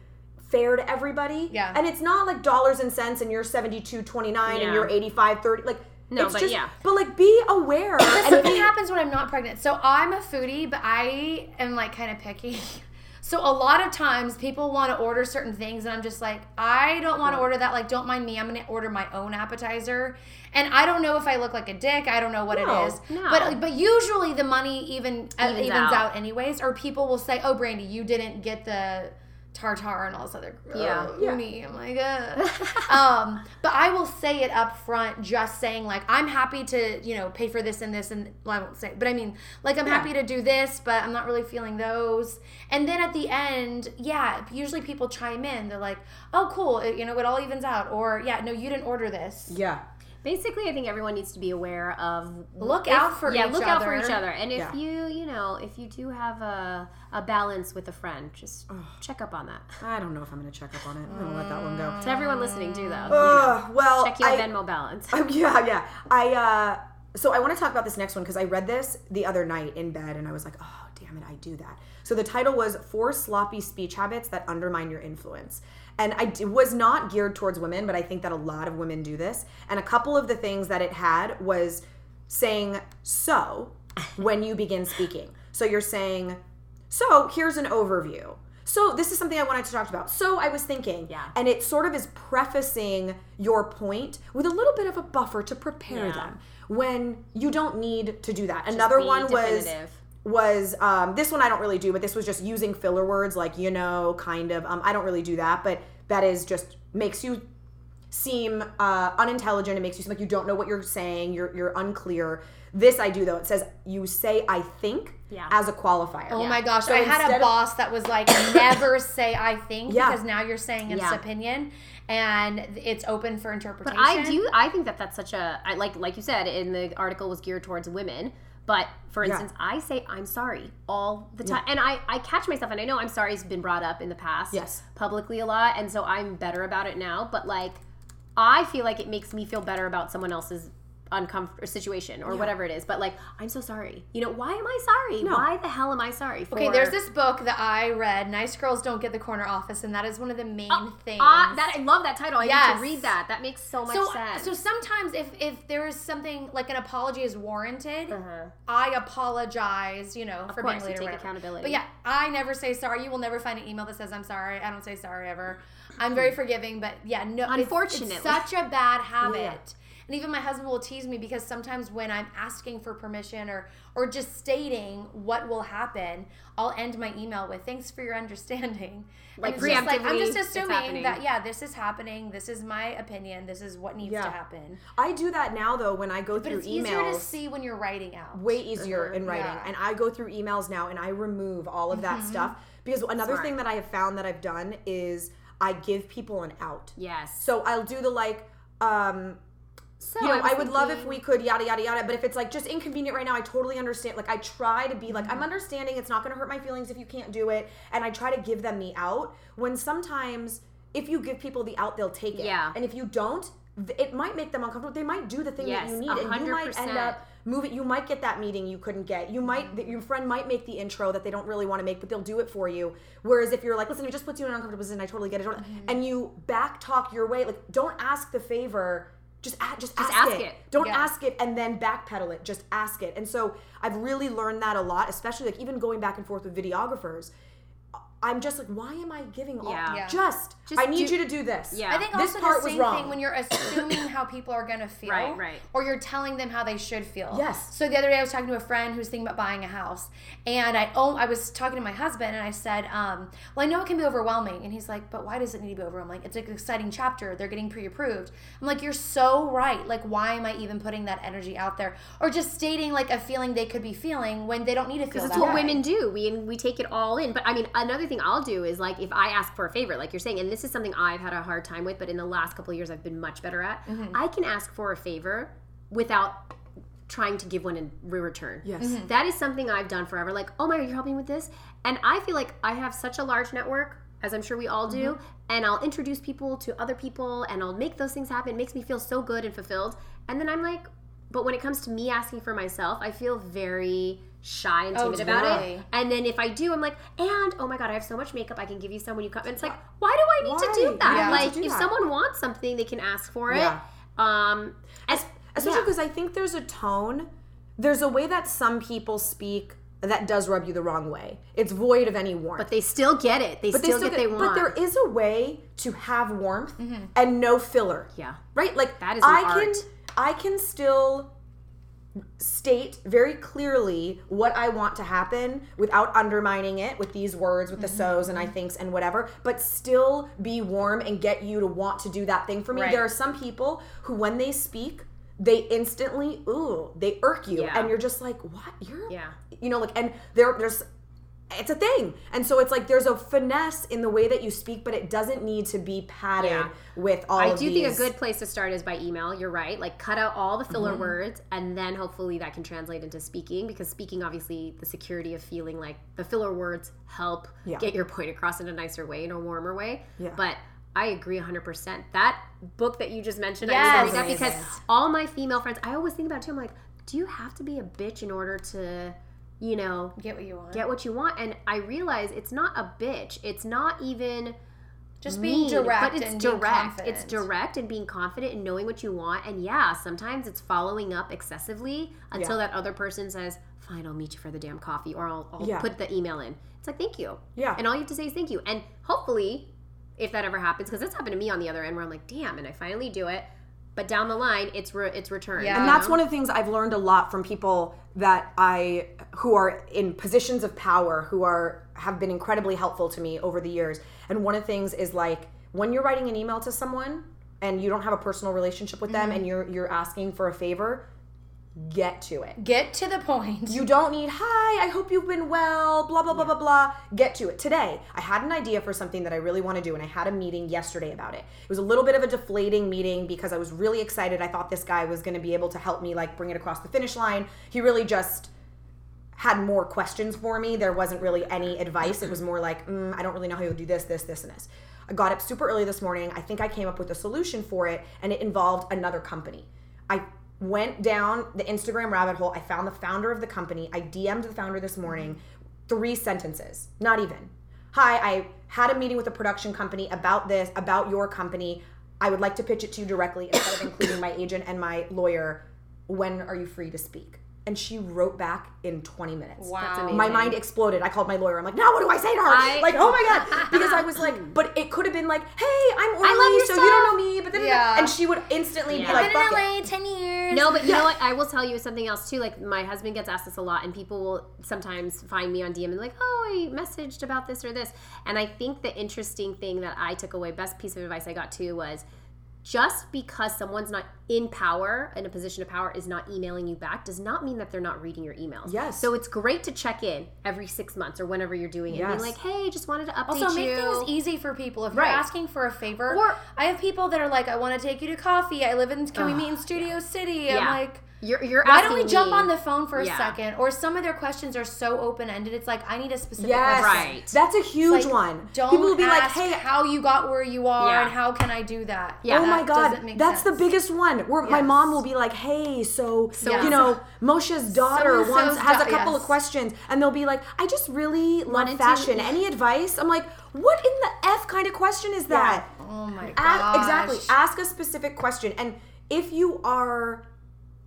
fair to everybody. Yeah. And it's not like dollars and cents and you're 72.29 Yeah. and you're 85.30 like No, it's but just, yeah. But like be aware and Something be, happens when I'm not pregnant. So I'm a foodie, but I am like kind of picky. So a lot of times people want to order certain things, and I'm just like, I don't want to order that. Like, don't mind me. I'm gonna order my own appetizer, and I don't know if I look like a dick. I don't know what No, it is. no. But but usually the money even uh, Evens evens, out. out. anyways. Or people will say, Oh, Brandy, you didn't get the tartar and all this other Yeah. uh, Yeah. uni. I'm like, uh. um, but I will say it up front, just saying like I'm happy to, you know, pay for this and this and well, I won't say, it, but I mean, like I'm happy to do this, but I'm not really feeling those. And then at the end, yeah, usually people chime in. They're like, oh, cool, it, you know, it all evens out, or yeah, no, you didn't order this. yeah. Basically, I think everyone needs to be aware of Look if- out for yeah, each look out for each other. And if Yeah. you, you know, if you do have a a balance with a friend, just check up on that. I don't know if I'm going to check up on it. I'm going to let that one go. To everyone listening do though, you know, well, check your I, Venmo balance. Um, yeah, yeah. I uh so I want to talk about this next one because I read this the other night in bed and I was like, oh damn it, I do that. So the title was Four Sloppy Speech Habits That Undermine Your Influence. And I d- was not geared towards women, but I think that a lot of women do this. And a couple of the things that it had was saying so when you begin speaking. So you're saying, so here's an overview. So this is something I wanted to talk about. So I was thinking, Yeah. and it sort of is prefacing your point with a little bit of a buffer to prepare Yeah. them when you don't need to do that. Another one definitive. was um, this one I don't really do, but this was just using filler words like you know, kind of. Um, I don't really do that, but that is just makes you seem uh, unintelligent. It makes you seem like you don't know what you're saying. You're you're unclear. This I do though. It says you say I think Yeah. as a qualifier. Oh my gosh, So I had instead a of- boss that was like, never say I think Yeah. because now you're saying it's Yeah. opinion and it's open for interpretation. But interpretation. I do. I think that that's such a. I like like you said in the article was geared towards women. But for Yeah. instance, I say I'm sorry all the time, and I I catch myself, and I know I'm sorry has been brought up in the past, Yes. publicly a lot, and so I'm better about it now. But like, I feel like it makes me feel better about someone else's uncomfortable situation or whatever it is. But like, I'm so sorry. You know, why am I sorry? Why the hell am I sorry? For, Okay, there's this book that I read, Nice Girls Don't Get the Corner Office, and that is one of the main things. Ah, that I love that title. I need to read that. That makes so much so, sense. so sometimes if if there is something like an apology is warranted, Uh-huh. I apologize, you know, for course, being late or take accountability. But yeah, I never say sorry. You will never find an email that says I'm sorry. I don't say sorry ever. I'm very forgiving, but yeah, no. Unfortunately. it's, such a bad habit. Yeah. And even my husband will tease me because sometimes when I'm asking for permission or or just stating what will happen, I'll end my email with "Thanks for your understanding." Like, it's just like I'm just assuming that yeah, this is happening. This is my opinion. This is what needs Yeah. to happen. I do that now though when I go But through it's emails. easier to see when you're writing out. way easier in uh-huh. writing. Yeah. And I go through emails now and I remove all of that mm-hmm. stuff because another Smart. thing that I have found that I've done is I give people an out. yes. So I'll do the like, um, So you know, I would love if we could yada yada yada. But if it's like just inconvenient right now, I totally understand. Like I try to be like, Mm-hmm. I'm understanding. It's not going to hurt my feelings if you can't do it, and I try to give them the out. When sometimes if you give people the out, they'll take it. Yeah. And if you don't, it might make them uncomfortable. They might do the thing that you Yes, need, and you might end 100%. Up moving. You might get that meeting you couldn't get. You might that your friend might make the intro that they don't really want to make, but they'll do it for you. Whereas if you're like, listen, it just puts you in an uncomfortable position. I totally get it. Mm-hmm. And you back talk your way. Like, don't ask the favor. Just, a- just, Just ask, ask it. it. Don't Yeah. ask it and then backpedal it. Just ask it. And so I've really learned that a lot, especially like even going back and forth with videographers. I'm just like, why am I giving all? Yeah. Yeah. Just, Just I need do- you to do this. Yeah. I think This also part the was same wrong. thing when you're assuming how people are gonna feel, Right, right. Or you're telling them how they should feel. Yes. So the other day I was talking to a friend who's thinking about buying a house, and I oh I was talking to my husband and I said, um, well I know it can be overwhelming, and he's like, but why does it need to be overwhelming? It's like an exciting chapter. They're getting pre-approved. I'm like, you're so right. Like why am I even putting that energy out there, or just stating like a feeling they could be feeling when they don't need to feel Because it's what way. women do. We we take it all in. But I mean, another thing I'll do is like if I ask for a favor, like you're saying, and this is something I've had a hard time with, but in the last couple of years I've been much better at. Mm-hmm. I can ask for a favor without trying to give one in return. Yes. Mm-hmm. That is something I've done forever. Like, oh my, you're helping me with this, and I feel like I have such a large network. As I'm sure we all do, Mm-hmm. and I'll introduce people to other people, and I'll make those things happen. It makes me feel so good and fulfilled. And then I'm like, but when it comes to me asking for myself, I feel very shy and Oh, timid about totally. it. And then if I do, I'm like, and oh my god, I have so much makeup I can give you some when you come. And it's like, why do I need to do that? Yeah. Like, do if that. someone wants something, they can ask for it. Yeah. Um, and, Especially yeah. because I think there's a tone, there's a way that some people speak that does rub you the wrong way. It's void of any warmth. but they still get it. They But still, get, they want. But there is a way to have warmth and no filler. yeah. Right? Like That is I can. I can still state very clearly what I want to happen without undermining it with these words with the Mm-hmm. so's and I thinks and whatever, but still be warm and get you to want to do that thing for me. Right. There are some people who when they speak, they instantly ooh, they irk you Yeah. and you're just like, "What? You're Yeah. you know like and there there's it's a thing. And so it's like there's a finesse in the way that you speak, but it doesn't need to be padded Yeah. with all I do these. think a good place to start is by email. You're right. Like cut out all the filler Mm-hmm. words, and then hopefully that can translate into speaking. Because speaking, obviously, the security of feeling like the filler words help Yeah. get your point across in a nicer way, in a warmer way. Yeah. But I agree 100%. That book that you just mentioned, I Yes. read that because all my female friends, I always think about it too. I'm like, do you have to be a bitch in order to, you know, Get what you want. get what you want? And I realize it's not a bitch. It's not even Just being direct but it's direct. It's direct and being confident and knowing what you want. And yeah, sometimes it's following up excessively until Yeah. that other person says, "Fine, I'll meet you for the damn coffee," or I'll, I'll Yeah. put the email in. It's like, "Thank you." Yeah. And all you have to say is thank you. And hopefully, if that ever happens, because it's happened to me on the other end, where I'm like, "Damn," and I finally do it. But down the line, it's re- it's returned. Yeah. and that's one of the things I've learned a lot from people that I who are in positions of power who are have been incredibly helpful to me over the years. And one of the things is like when you're writing an email to someone and you don't have a personal relationship with them mm-hmm. and you're you're asking for a favor, get to it. Get to the point. You don't need, hi, I hope you've been well, blah, blah, blah, blah, blah. Get to it. Today, I had an idea for something that I really want to do, and I had a meeting yesterday about it. It was a little bit of a deflating meeting because I was really excited. I thought this guy was going to be able to help me, like, bring it across the finish line. He really just had more questions for me. There wasn't really any advice. It was more like, mm, I don't really know how you'll do this, this, this, and this. I got up super early this morning. I think I came up with a solution for it, and it involved another company. I went down the Instagram rabbit hole. I found the founder of the company. I DM'd the founder this morning. Three sentences, not even. Hi, I had a meeting with a production company about this, about your company. I would like to pitch it to you directly instead of including my agent and my lawyer. When are you free to speak? And she wrote back in 20 minutes. Wow. That's amazing. My mind exploded. I called my lawyer. I'm like, now what do I say to her? I- like, oh my god, because I was like, but it could have been like, hey, I'm Orly, love your so you don't know me, but da, da, da. Yeah. and she would instantly Yeah. be like, I've been fuck in it. LA ten years. No, but you know what? I will tell you something else too. Like my husband gets asked this a lot, and people will sometimes find me on DM and like, "Oh, I messaged about this or this." And I think the interesting thing that I took away, best piece of advice I got too, was just because someone's not in power, in a position of power, is not emailing you back, does not mean that they're not reading your emails. Yes. So it's great to check in every six months or whenever you're doing it, and Yes. be like, "Hey, just wanted to update Also, you." make things easy for people. If Right. you're asking for a favor, Or- I have people that are like, "I want to take you to coffee. I live in. Can we meet in Studio City?" I'm Yeah. like, You're, you're why don't we jump on the phone for a Yeah. second? Or some of their questions are so open ended. It's like I need a specific Yes, question. Right. That's a huge Like, one. Don't People will be like, hey, how you got where you are Yeah. and how can I do that? Oh yeah. Oh That my god, doesn't make that's the biggest one. Where my mom will be like, "Hey, so, Yeah. you know, Moshe's daughter So-and-so's wants has a da- couple of questions," and they'll be like, "I just really love Wanted to- fashion. Any advice?" I'm like, "What in the f kind of question is that?" Oh my god. exactly. Ask a specific question, and if you are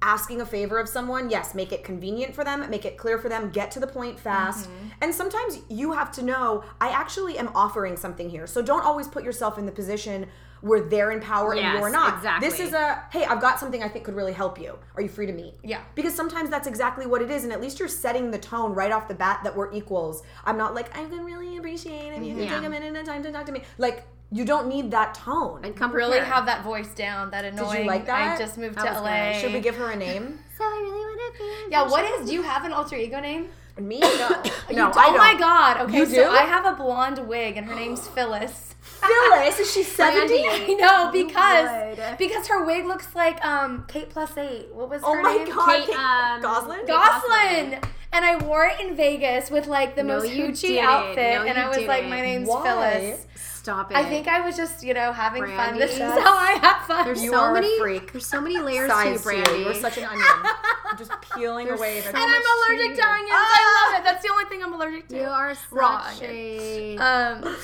asking a favor of someone, yes, make it convenient for them, make it clear for them, get to the point fast. Mm-hmm. And sometimes you have to know, I actually am offering something here. So don't always put yourself in the position where they're in power and you're not. exactly. This is a, hey, I've got something I think could really help you. Are you free to meet? Yeah. Because sometimes that's exactly what it is, and at least you're setting the tone right off the bat that we're equals. I'm not like, I can really appreciate if you can Yeah. take a minute and time to talk to me. Like, you don't need that tone. and come really have that voice down. That annoying. Did you like that? I just moved That to LA. good. Should we give her a name? So I really want to be. Yeah, what is? Do you have an alter ego name? Me? No. no, You I don't- oh my god. Okay, You so do? I have a blonde wig, and her name's Phyllis. Phyllis, is she 70? I know because because her wig looks like um Kate plus eight. What was Oh her my name? god. Kate, um, Gosselin? Gosselin. And I wore it in Vegas with like the No, most hoochie outfit, No, and I was like, didn't. "My name's Why? Phyllis." Stop it. I think I was just, you know, having fun. This is That's- how I have fun. There's You so are a many. freak. There's so many layers to you, Size to you. Brandy. You're such an onion. I'm just peeling away. so the- and I'm allergic to to you. onions. I love it. That's the only thing I'm allergic to. You are such Raw a. Um,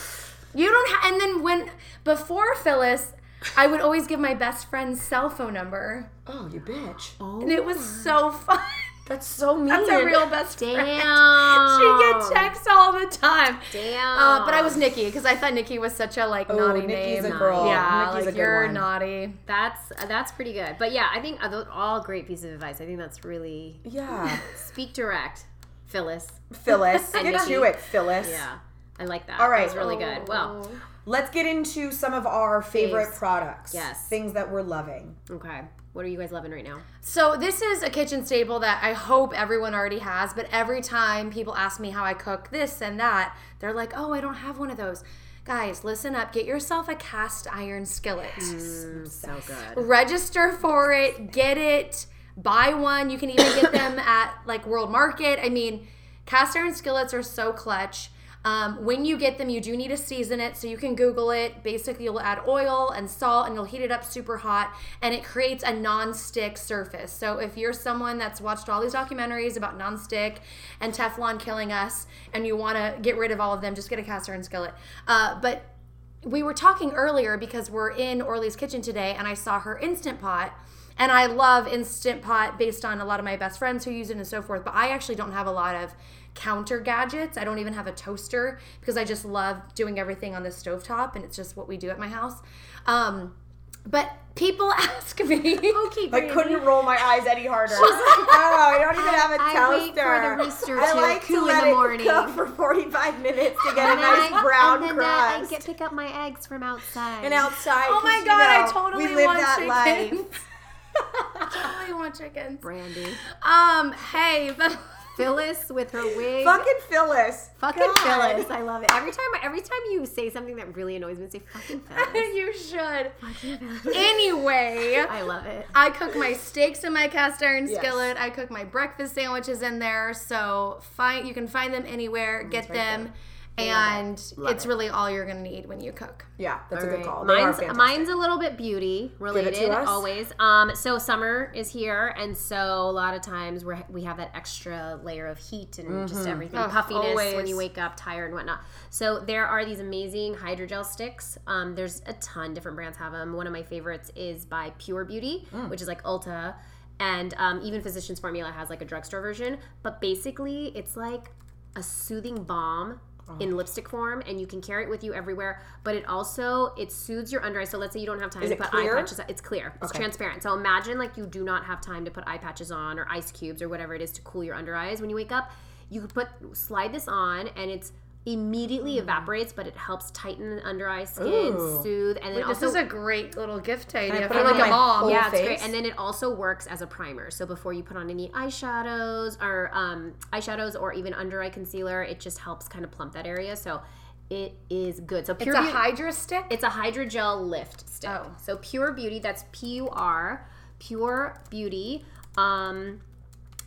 you don't have, and then when before Phyllis, I would always give my best friend's cell phone number, oh, you bitch. oh, and it was so fun. That's so mean. That's a real best damn. friend. She get texts all the time. Damn. Uh, but I was Nikki because I thought Nikki was such a like Oh, naughty Nikki's name. a girl. Yeah, Nikki's like a good you're one. naughty. That's that's pretty good. But yeah, I think uh, those- all great pieces of advice. I think that's really Yeah. speak direct, Phyllis. Phyllis. And Get Nikki. to it, Phyllis. Yeah, I like that. All right. that was really good. Well, Let's get into some of our favorite Faves. products. Yes. Things that we're loving. okay. What are you guys loving right now? So this is a kitchen staple that I hope everyone already has, but every time people ask me how I cook this and that, they're like, "Oh, I don't have one of those." Guys, listen up. Get yourself a cast iron skillet. Mm, so good. Register for it, get it, buy one. You can even get them at like World Market. I mean, cast iron skillets are so clutch. Um, when you get them, you do need to season it. So you can Google it. Basically, you'll add oil and salt and you'll heat it up super hot and it creates a non-stick surface. So if you're someone that's watched all these documentaries about non-stick and Teflon killing us and you want to get rid of all of them, just get a cast iron skillet. Uh, but we were talking earlier because we're in Orly's kitchen today and I saw her instant pot. And I love instant pot based on a lot of my best friends who use it and so forth. But I actually don't have a lot of counter gadgets. I don't even have a toaster because I just love doing everything on the stovetop and it's just what we do at my house. Um, but people ask me. Okay, I couldn't roll my eyes any harder. oh, I don't even have a I toaster. wait for the rooster I to like coo to in let the morning. cook for 45 minutes to get a And then nice I- brown and then crust. I get pick up my eggs from outside. and outside. Oh my 'cause, you god, I totally we live want that chickens. life. really want chickens. Brandy. Um, hey, but Phyllis with her wig. Fucking Phyllis. Fucking God. Phyllis. I love it. Every time every time you say something that really annoys me, say fucking Phyllis. you should. Fucking Phyllis. Anyway, I love it. I cook my steaks in my cast iron Yes. skillet. I cook my breakfast sandwiches in there. So find you can find them anywhere. Get right them. And Love it's it. really all you're gonna need when you cook. Yeah, that's a All good right. call. They are Mine's mine's a little bit beauty to related, us. always. Um, so summer is here, and so a lot of times we we have that extra layer of heat and just everything Oh, puffiness when you wake up tired and whatnot. So there are these amazing hydrogel sticks. Um, there's a ton different brands have them. One of my favorites is by Pure Beauty, which is like Ulta. And um, even Physicians Formula has like a drugstore version. But basically, it's like a soothing balm in lipstick form and you can carry it with you everywhere but it also it soothes your under eye so let's say you don't have time Is to put clear? eye patches on. it's clear it's Okay. transparent so imagine like you do not have time to put eye patches on or ice cubes or whatever it is to cool your under eyes when you wake up you could put slide this on and it's immediately evaporates but it helps tighten the under eye skin Ooh. soothe and then This also is a great little gift idea for like a mom. yeah, it's great. And then it also works as a primer. So before you put on any eyeshadows or um, eyeshadows or even under eye concealer, it just helps kind of plump that area. So it is good. So It's a Beauty- Hydra stick. it's a hydrogel lift stick. Oh. So Pure Beauty, that's P U R, Pure Beauty. Um,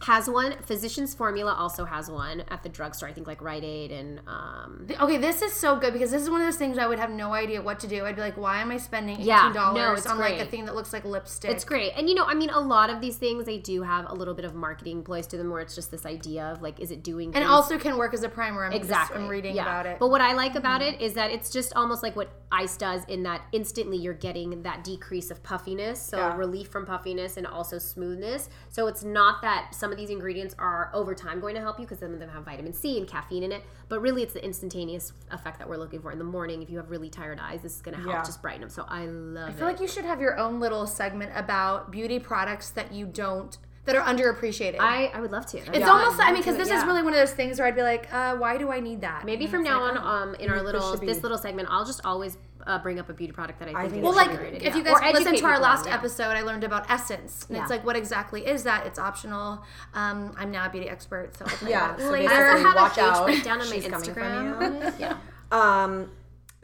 has one. Physicians Formula also has one at the drugstore. I think like Rite Aid and um, Okay, this is so good because this is one of those things I would have no idea what to do. I'd be like, why am I spending eighteen Yeah, dollars no, on like a thing that looks like lipstick? It's great. And you know, I mean, a lot of these things they do have a little bit of marketing ploys to them where it's just this idea of like, is it doing and also can work as a primer. I'm exactly. Just, I'm reading Yeah. about it. But what I like about it is that it's just almost like what ice does in that instantly you're getting that decrease of puffiness, so Yeah. relief from puffiness and also smoothness. So it's not that some of these ingredients are over time going to help you because some of them have vitamin C and caffeine in it, but really it's the instantaneous effect that we're looking for in the morning. If you have really tired eyes, this is going to help Yeah. just brighten them. So I love it. I it. feel like you should have your own little segment about beauty products that you don't that are underappreciated. I, I would love to. That'd it's almost fun. I mean because Do it, this is really one of those things where I'd be like, uh, why do I need that? Maybe And from now like, on, oh. um, in our little this little segment, I'll just always uh, bring up a beauty product that I think, think is it Well, like if yeah. you guys Or listen to our last on yeah. episode, I learned about essence, and Yeah. it's like, what exactly is that? It's optional. Um, I'm not a beauty expert, so I'll tell Yeah, you so that I later. also have Watch a page out. breakdown on my She's coming for Instagram. you. Yeah. Um,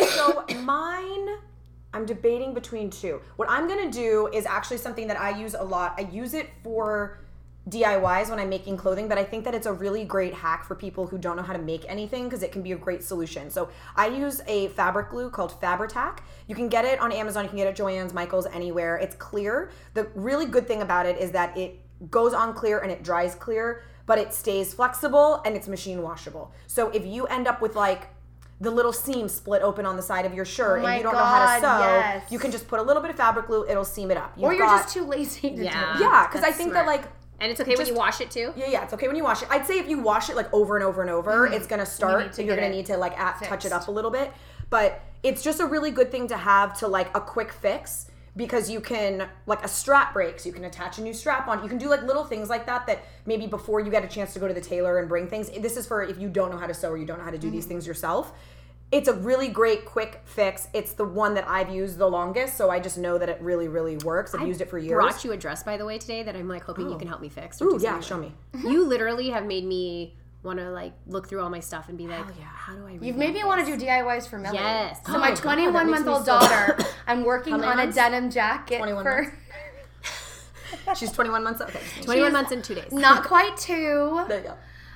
so mine, I'm debating between two. What I'm gonna do is actually something that I use a lot. I use it for DIYs when I'm making clothing, but I think that it's a really great hack for people who don't know how to make anything because it can be a great solution. So I use a fabric glue called Fabritac. You can get it on Amazon, you can get it at Joann's, Michael's, anywhere. It's clear. The really good thing about it is that it goes on clear and it dries clear, but it stays flexible and it's machine washable. So if you end up with like the little seam split open on the side of your shirt Oh and you don't know how to sew, yes. you can just put a little bit of fabric glue, it'll seam it up. or You've you're got- just too lazy to Yeah. do it. Yeah, because I think smart. that like And it's okay when you wash it too. yeah, yeah, it's okay when you wash it. I'd say if you wash it like over and over and over, it's gonna start. Mm-hmm. to and you're gonna need to like at, touch it up a little bit. But it's just a really good thing to have to like a quick fix because you can like a strap breaks, you can attach a new strap on. You can do like little things like that that maybe before you get a chance to go to the tailor and bring things. This is for if you don't know how to sew or you don't know how to do Mm-hmm. these things yourself. It's a really great quick fix. It's the one that I've used the longest, so I just know that it really, really works. I've used it for years. I brought you a dress by the way today that I'm like hoping you can help me fix. Ooh, yeah, show me. You literally have made me want to like look through all my stuff and be like, oh yeah. how do I? You've made me want to do DIYs for Melanie. Yes. So Oh my my God, 21 that makes month old so- daughter, I'm working on months? a denim jacket 21 for months? She's 21 months old. Okay. 21 months and two days. not quite two. There you go.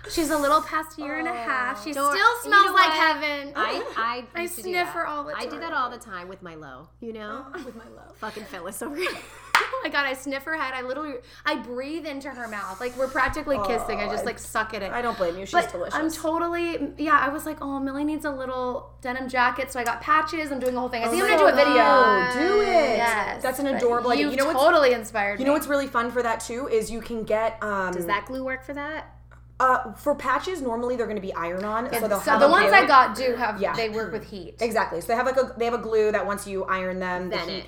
She's a little past a year and a half. She still you smells know like heaven. I I, I do sniff her all the I did that time. all the time with my low. You know, With my low. fucking Phyllis over here. oh my god, I sniff her head. I literally, I breathe into her mouth. Like we're practically kissing. I just like suck at it. I don't blame you. She's but delicious. I'm totally, yeah. I was like, oh, Millie needs a little denim jacket, so I got patches. I'm doing the whole thing. I think I'm gonna do a video. Oh, do it. Yes, That's an adorable idea. You, You know totally inspired you know what's really fun for that too is you can get um Does that glue work for that? Uh for patches normally they're going to be iron on so so have the ones glue. I got do have Yeah. they work with heat. Exactly. So they have like a they have a glue that once you iron them, the Then heat,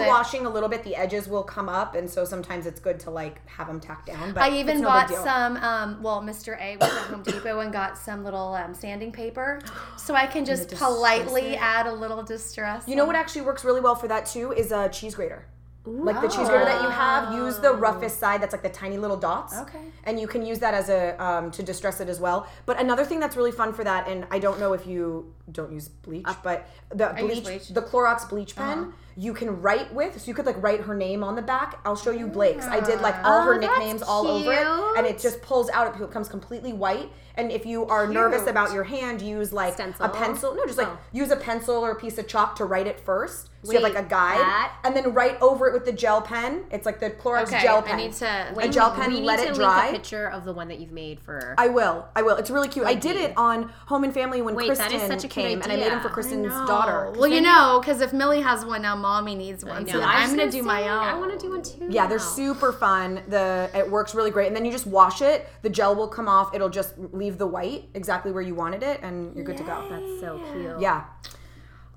it. washing a little bit, the edges will come up, and so sometimes it's good to like have them tacked down. But I even no bought some. Um, well, Mr. A was at Home Depot and got some little um, sanding paper, so I can just politely it. add a little distress. You know what actually works really well for that too is a cheese grater. Like the cheese grater that you have, use the roughest side that's like the tiny little dots. Okay. And you can use that as a um, to distress it as well. But another thing that's really fun for that, and I don't know if you don't use bleach, but the bleach, bleach. the Clorox bleach pen, you can write with. So you could like write her name on the back. I'll show you Blake's. I did like all her Oh, that's nicknames all over it, and it just pulls out. It becomes completely white. And if you are nervous about your hand, use like Stencil? a pencil. No, just like Oh. use a pencil or a piece of chalk to write it first. So you have like a guide, that? and then write over it with the gel pen. It's like the Clorox Okay, gel I pen. need to- a Wait, gel we pen. need Let to it link dry. a picture of the one that you've made for. I will. I will. It's really cute. I did it on Home and Family when Wait, Kristen is such a cute came, and I made them for Kristen's daughter. Well, you know, because if Millie has one now, mommy needs one. No, So I was I'm gonna do my own. I want to do one too. Yeah, they're super fun. The it works really great, and then you just wash it. The gel will come off. It'll just leave the white exactly where you wanted it, and you're good to go. That's so cute. Yeah.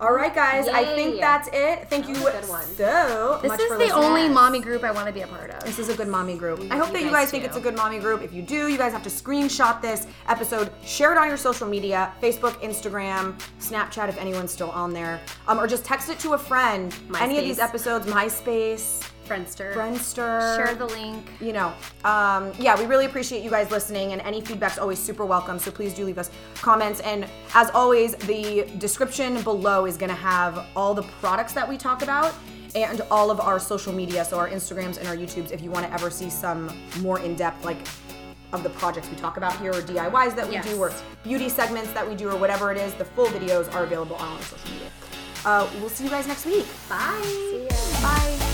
All right, guys. I think that's it. Thank you was a good one. so This much is for the listening. only mommy group I want to be a part of. This is a good mommy group. I hope you that you guys guys think it's a good mommy group. If you do, you guys have to screenshot this episode, share it on your social media Facebook, Instagram, Snapchat, if anyone's still on there, um, or just text it to a friend. Any of these episodes, MySpace, Friendster. Friendster. Share the link. you know, um, yeah, we really appreciate you guys listening, and any feedback's always super welcome. So please do leave us comments. And as always, the description below is going to have all the products that we talk about and all of our social media, so our Instagrams and our YouTubes, if you want to ever see some more in depth, like of the projects we talk about here, or DIYs that we Yes. do, or beauty segments that we do, or whatever it is. The full videos are available on our social media. Uh, we'll see you guys next week. Bye. Bye.